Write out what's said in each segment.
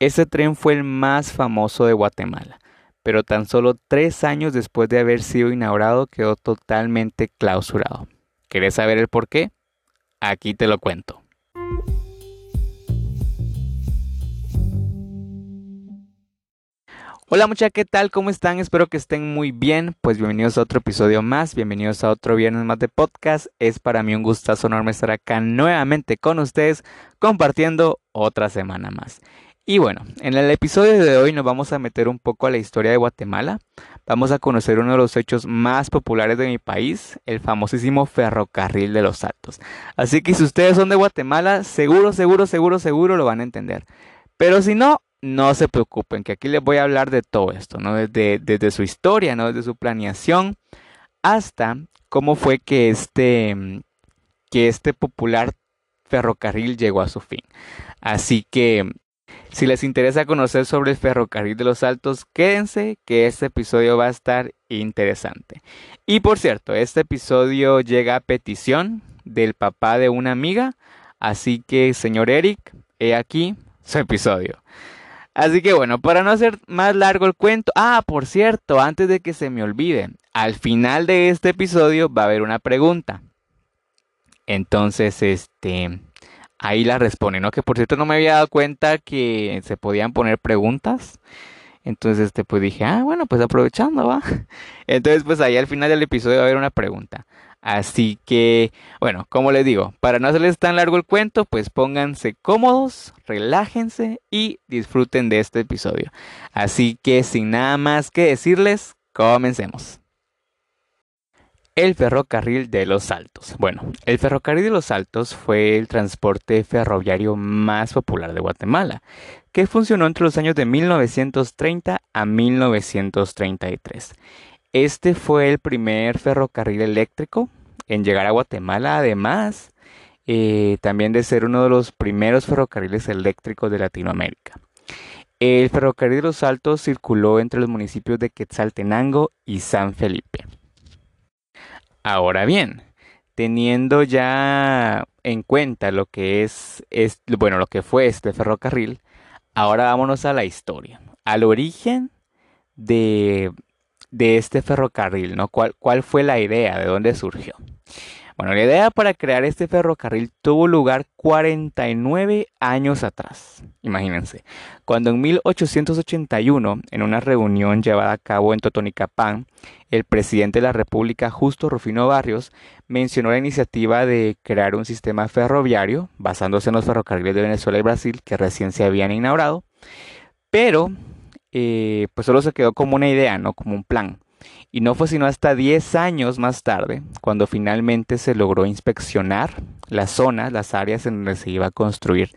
Este tren fue el más famoso de Guatemala, pero tan solo tres años después de haber sido inaugurado quedó totalmente clausurado. ¿Querés saber el por qué? Aquí te lo cuento. Hola muchachos, ¿qué tal? ¿Cómo están? Espero que estén muy bien. Pues bienvenidos a otro episodio más, bienvenidos a otro viernes más de podcast. Es para mí un gustazo enorme estar acá nuevamente con ustedes compartiendo otra semana más. Y bueno, en el episodio de hoy nos vamos a meter un poco a la historia de Guatemala. Vamos a conocer uno de los hechos más populares de mi país, el famosísimo ferrocarril de los Altos. Así que si ustedes son de Guatemala, seguro, seguro, seguro, seguro lo van a entender. Pero si no, no se preocupen, que aquí les voy a hablar de todo esto, ¿no? Desde, desde su historia, ¿no? Desde su planeación hasta cómo fue que este, que este popular ferrocarril llegó a su fin. Así que si les interesa conocer sobre el ferrocarril de los Altos, quédense que este episodio va a estar interesante. Y por cierto, este episodio llega a petición del papá de una amiga, así que señor Eric, he aquí su episodio. Así que bueno, para no hacer más largo el cuento, ah, por cierto, antes de que se me olvide, al final de este episodio va a haber una pregunta. Entonces, este, ahí la responde, ¿no? Que por cierto no me había dado cuenta que se podían poner preguntas. Entonces, este, pues dije, ah, bueno, pues aprovechando, va. Entonces, pues ahí al final del episodio va a haber una pregunta. Así que, bueno, como les digo, para no hacerles tan largo el cuento, pues pónganse cómodos, relájense y disfruten de este episodio. Así que, sin nada más que decirles, comencemos. El ferrocarril de los Altos. Bueno, el ferrocarril de los Altos fue el transporte ferroviario más popular de Guatemala, que funcionó entre los años de 1930 a 1933. Este fue el primer ferrocarril eléctrico en llegar a Guatemala, además eh, también de ser uno de los primeros ferrocarriles eléctricos de Latinoamérica. El ferrocarril de los Altos circuló entre los municipios de Quetzaltenango y San Felipe. Ahora bien, teniendo ya en cuenta lo que es, bueno, lo que fue este ferrocarril, ahora vámonos a la historia, al origen de, de este ferrocarril, ¿no? ¿Cuál, ¿Cuál fue la idea? ¿De dónde surgió? Bueno, la idea para crear este ferrocarril tuvo lugar 49 años atrás. Imagínense, cuando en 1881, en una reunión llevada a cabo en Totonicapán, el presidente de la República, Justo Rufino Barrios, mencionó la iniciativa de crear un sistema ferroviario basándose en los ferrocarriles de Venezuela y Brasil que recién se habían inaugurado, pero eh, pues solo se quedó como una idea, no como un plan. Y no fue sino hasta 10 años más tarde cuando finalmente se logró inspeccionar las zonas, las áreas en donde se iba a construir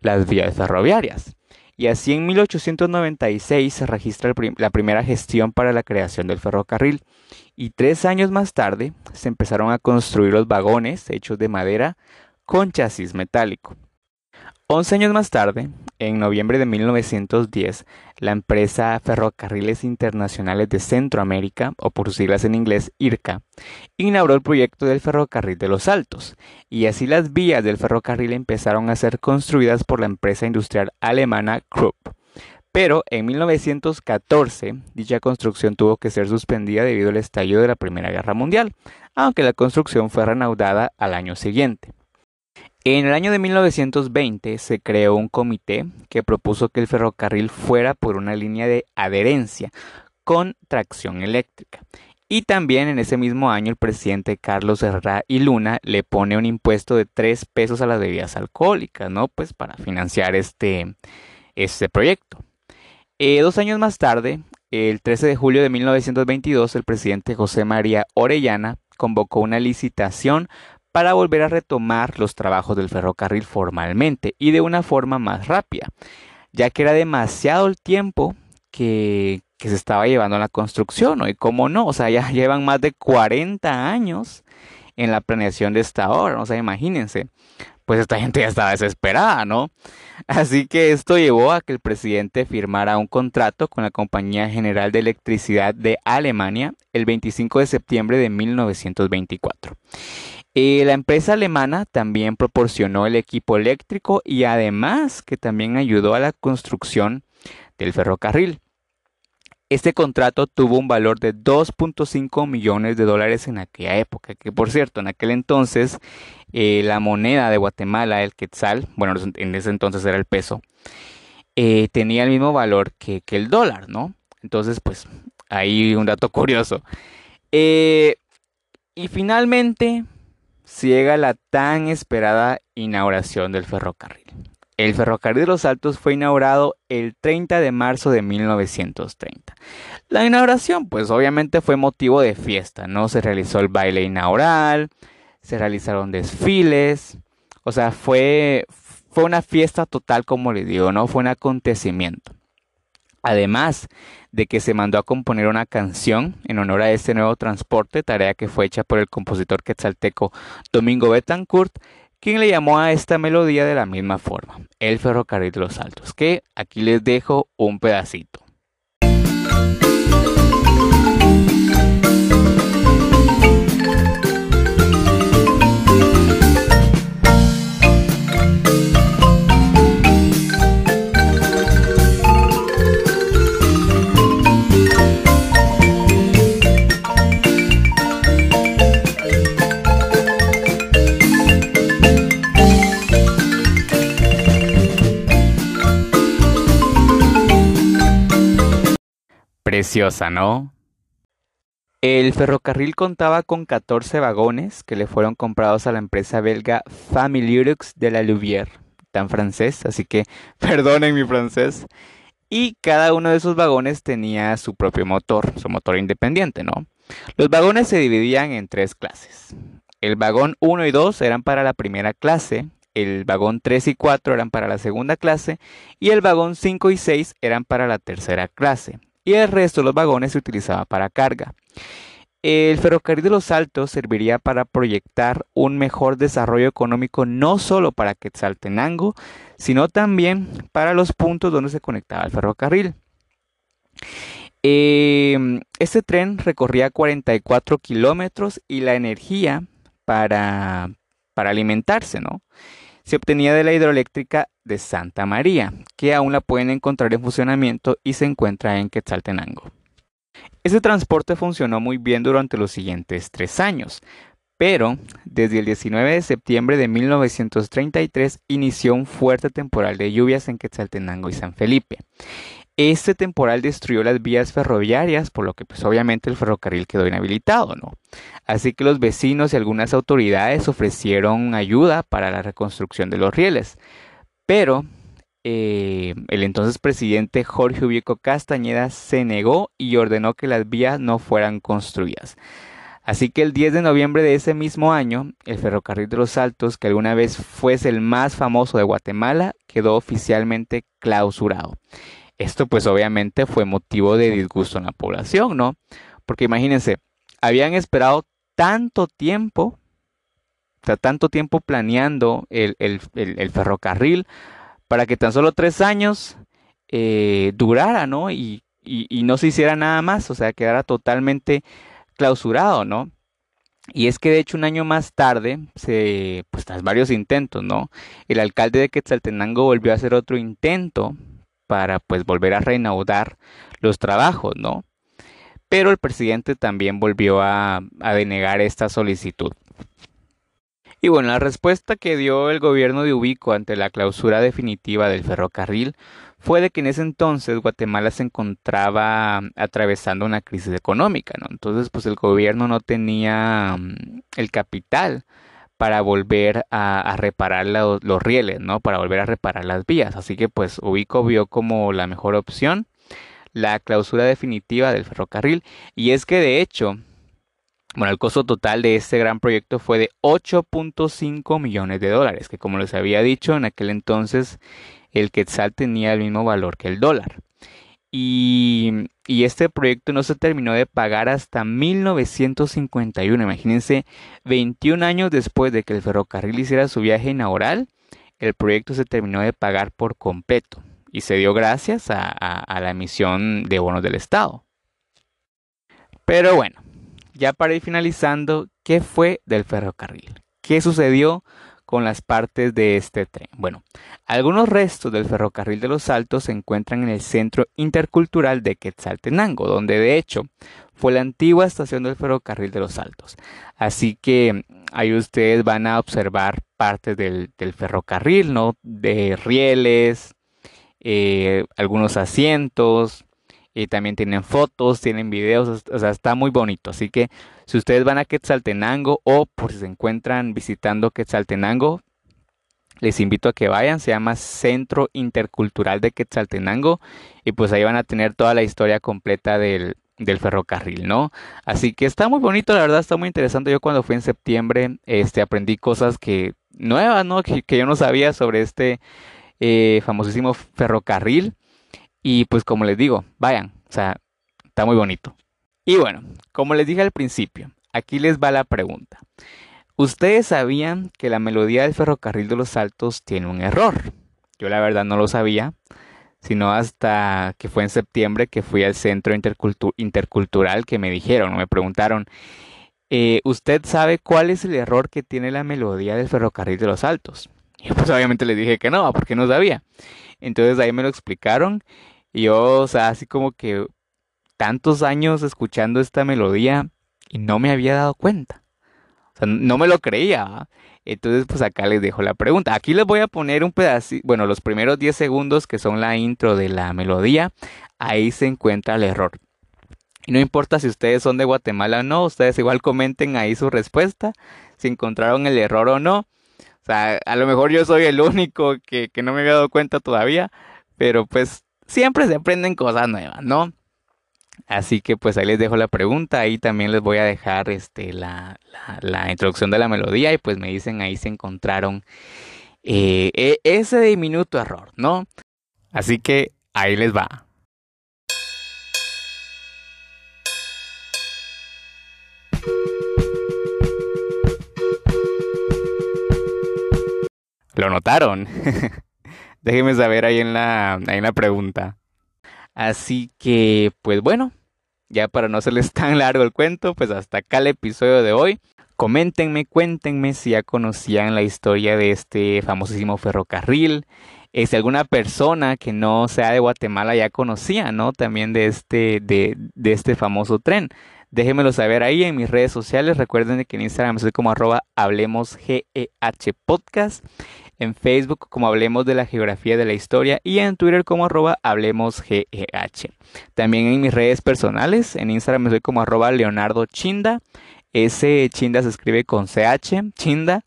las vías ferroviarias. Y así en 1896 se registra la primera gestión para la creación del ferrocarril. Y tres años más tarde se empezaron a construir los vagones hechos de madera con chasis metálico. Once años más tarde, en noviembre de 1910, la empresa Ferrocarriles Internacionales de Centroamérica, o por siglas en inglés IRCA, inauguró el proyecto del ferrocarril de los Altos, y así las vías del ferrocarril empezaron a ser construidas por la empresa industrial alemana Krupp. Pero en 1914 dicha construcción tuvo que ser suspendida debido al estallido de la Primera Guerra Mundial, aunque la construcción fue reanudada al año siguiente. En el año de 1920 se creó un comité que propuso que el ferrocarril fuera por una línea de adherencia con tracción eléctrica. Y también en ese mismo año el presidente Carlos Herrera y Luna le pone un impuesto de 3 pesos a las bebidas alcohólicas, ¿no? Pues para financiar este, este proyecto. Eh, dos años más tarde, el 13 de julio de 1922, el presidente José María Orellana convocó una licitación para volver a retomar los trabajos del ferrocarril formalmente y de una forma más rápida, ya que era demasiado el tiempo que, se estaba llevando la construcción, ¿no? Y cómo no, o sea, ya llevan más de 40 años en la planeación de esta obra, o sea, imagínense, pues esta gente ya estaba desesperada, ¿no? Así que esto llevó a que el presidente firmara un contrato con la Compañía General de Electricidad de Alemania el 25 de septiembre de 1924. Eh, la empresa alemana también proporcionó el equipo eléctrico y además que también ayudó a la construcción del ferrocarril. Este contrato tuvo un valor de 2.5 millones de dólares en aquella época, que por cierto, en aquel entonces eh, la moneda de Guatemala, el quetzal, bueno, en ese entonces era el peso, eh, tenía el mismo valor que, el dólar, ¿no? Entonces, pues, ahí un dato curioso. Y finalmente, llega la tan esperada inauguración del ferrocarril. El ferrocarril de los Altos fue inaugurado el 30 de marzo de 1930. La inauguración, pues obviamente fue motivo de fiesta, ¿no? Se realizó el baile inaugural, se realizaron desfiles, o sea, fue, fue una fiesta total, como les digo, ¿no? Fue un acontecimiento. Además de que se mandó a componer una canción en honor a este nuevo transporte, tarea que fue hecha por el compositor quetzalteco Domingo Betancourt, quien le llamó a esta melodía de la misma forma, el ferrocarril de los altos, que aquí les dejo un pedacito. Preciosa, ¿no? El ferrocarril contaba con 14 vagones que le fueron comprados a la empresa belga Familurux de la Louvière, tan francés, así que perdonen mi francés. Y cada uno de esos vagones tenía su propio motor, su motor independiente, ¿no? Los vagones se dividían en tres clases. El vagón 1 y 2 eran para la primera clase, el vagón 3 y 4 eran para la segunda clase y el vagón 5 y 6 eran para la tercera clase y el resto de los vagones se utilizaba para carga. El ferrocarril de los Altos serviría para proyectar un mejor desarrollo económico no solo para Quetzaltenango, sino también para los puntos donde se conectaba el ferrocarril. Em, este tren recorría 44 kilómetros y la energía para, para alimentarse, ¿no? Se obtenía de la hidroeléctrica de Santa María, que aún la pueden encontrar en funcionamiento y se encuentra en Quetzaltenango. Ese transporte funcionó muy bien durante los siguientes tres años, pero desde el 19 de septiembre de 1933 inició un fuerte temporal de lluvias en Quetzaltenango y San Felipe. Este temporal destruyó las vías ferroviarias, por lo que pues obviamente el ferrocarril quedó inhabilitado, ¿no? Así que los vecinos y algunas autoridades ofrecieron ayuda para la reconstrucción de los rieles. Pero eh, el entonces presidente Jorge Ubieco Castañeda se negó y ordenó que las vías no fueran construidas. Así que el 10 de noviembre de ese mismo año, el ferrocarril de los Altos, que alguna vez fuese el más famoso de Guatemala, quedó oficialmente clausurado. Esto pues obviamente fue motivo de disgusto en la población, ¿no? Porque imagínense, habían esperado tanto tiempo, o tanto tiempo planeando el, ferrocarril para que tan solo tres años eh, durara, ¿no? Y, y, no se hiciera nada más, o sea, quedara totalmente clausurado, ¿no? Y es que de hecho un año más tarde, se, pues tras varios intentos, ¿no? El alcalde de Quetzaltenango volvió a hacer otro intento para pues volver a reanudar los trabajos, ¿no? Pero el presidente también volvió a, denegar esta solicitud. Y bueno, la respuesta que dio el gobierno de Ubico ante la clausura definitiva del ferrocarril fue de que en ese entonces Guatemala se encontraba atravesando una crisis económica, ¿no? Entonces, pues el gobierno no tenía mm, el capital para volver a, reparar los rieles, ¿no? Para volver a reparar las vías. Así que pues Ubico vio como la mejor opción la clausura definitiva del ferrocarril. Y es que de hecho, bueno, el costo total de este gran proyecto fue de 8.5 millones de dólares, que como les había dicho, en aquel entonces el quetzal tenía el mismo valor que el dólar. Y, este proyecto no se terminó de pagar hasta 1951. Imagínense, 21 años después de que el ferrocarril hiciera su viaje inaugural, el proyecto se terminó de pagar por completo y se dio gracias a, a la emisión de bonos del Estado. Pero bueno, ya para ir finalizando, ¿qué fue del ferrocarril? ¿Qué sucedió con las partes de este tren? Bueno, algunos restos del ferrocarril de los Altos se encuentran en el Centro Intercultural de Quetzaltenango, donde de hecho fue la antigua estación del ferrocarril de los Altos. Así que ahí ustedes van a observar partes del, ferrocarril, ¿no? De rieles, eh, algunos asientos, y también tienen fotos, tienen videos, o sea, está muy bonito. Así que si ustedes van a Quetzaltenango o por si se encuentran visitando Quetzaltenango, les invito a que vayan. Se llama Centro Intercultural de Quetzaltenango y pues ahí van a tener toda la historia completa del, del ferrocarril, ¿no? Así que está muy bonito, la verdad está muy interesante. Yo cuando fui en septiembre, este, aprendí cosas que nuevas, ¿no? Que, yo no sabía sobre este eh, famosísimo ferrocarril. Y pues como les digo, vayan, o sea, está muy bonito. Y bueno, como les dije al principio, aquí les va la pregunta. ¿Ustedes sabían que la melodía del ferrocarril de los Altos tiene un error? Yo la verdad no lo sabía, sino hasta que fue en septiembre que fui al centro intercultural que me dijeron, me preguntaron, eh, ¿usted sabe cuál es el error que tiene la melodía del ferrocarril de los Altos? Y pues obviamente les dije que no, porque no sabía. Entonces ahí me lo explicaron y yo, o sea, así como que tantos años escuchando esta melodía y no me había dado cuenta. O sea, no me lo creía. Entonces, pues acá les dejo la pregunta. Aquí les voy a poner un pedacito, bueno, los primeros 10 segundos que son la intro de la melodía. Ahí se encuentra el error. Y no importa si ustedes son de Guatemala o no, ustedes igual comenten ahí su respuesta, si encontraron el error o no. O sea, a lo mejor yo soy el único que, que no me había dado cuenta todavía, pero pues siempre se aprenden cosas nuevas, ¿no? Así que pues ahí les dejo la pregunta, ahí también les voy a dejar este, la, introducción de la melodía y pues me dicen ahí se encontraron eh, e, ese diminuto error, ¿no? Así que ahí les va. ¿Lo notaron? Déjenme saber ahí en la, en la pregunta. Así que, pues bueno, ya para no hacerles tan largo el cuento, pues hasta acá el episodio de hoy. Coméntenme, cuéntenme si ya conocían la historia de este famosísimo ferrocarril. Eh, si alguna persona que no sea de Guatemala ya conocía, ¿no? También de este, de, de este famoso tren. Déjenmelo saber ahí en mis redes sociales. Recuerden que en Instagram soy como arroba hablemos podcast en Facebook como Hablemos de la Geografía de la Historia y en Twitter como arroba Hablemos GEH. También en mis redes personales, en Instagram soy como arroba Leonardo Chinda, ese Chinda se escribe con CH, Chinda,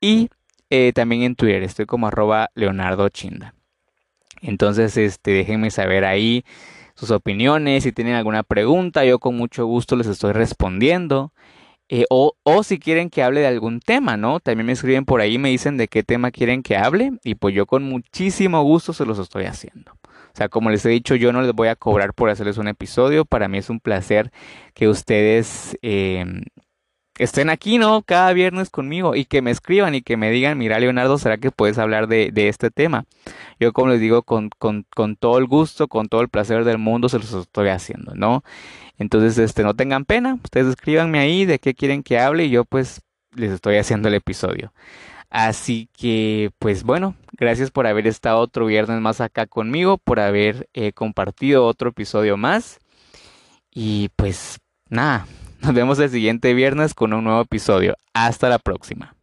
y eh, también en Twitter estoy como arroba Leonardo Chinda. Entonces, este, déjenme saber ahí sus opiniones, si tienen alguna pregunta, yo con mucho gusto les estoy respondiendo. Eh, o, o, si quieren que hable de algún tema, ¿no? También me escriben por ahí, me dicen de qué tema quieren que hable y pues yo con muchísimo gusto se los estoy haciendo. O sea, como les he dicho, yo no les voy a cobrar por hacerles un episodio. Para mí es un placer que ustedes em, estén aquí, ¿no? Cada viernes conmigo y que me escriban y que me digan, mira, Leonardo, ¿será que puedes hablar de, de este tema? Yo, como les digo, con, con, con todo el gusto, con todo el placer del mundo, se los estoy haciendo, ¿no? Entonces, este, no tengan pena, ustedes escríbanme ahí de qué quieren que hable y yo pues les estoy haciendo el episodio. Así que, pues bueno, gracias por haber estado otro viernes más acá conmigo, por haber eh, compartido otro episodio más. Y pues nada, nos vemos el siguiente viernes con un nuevo episodio. Hasta la próxima.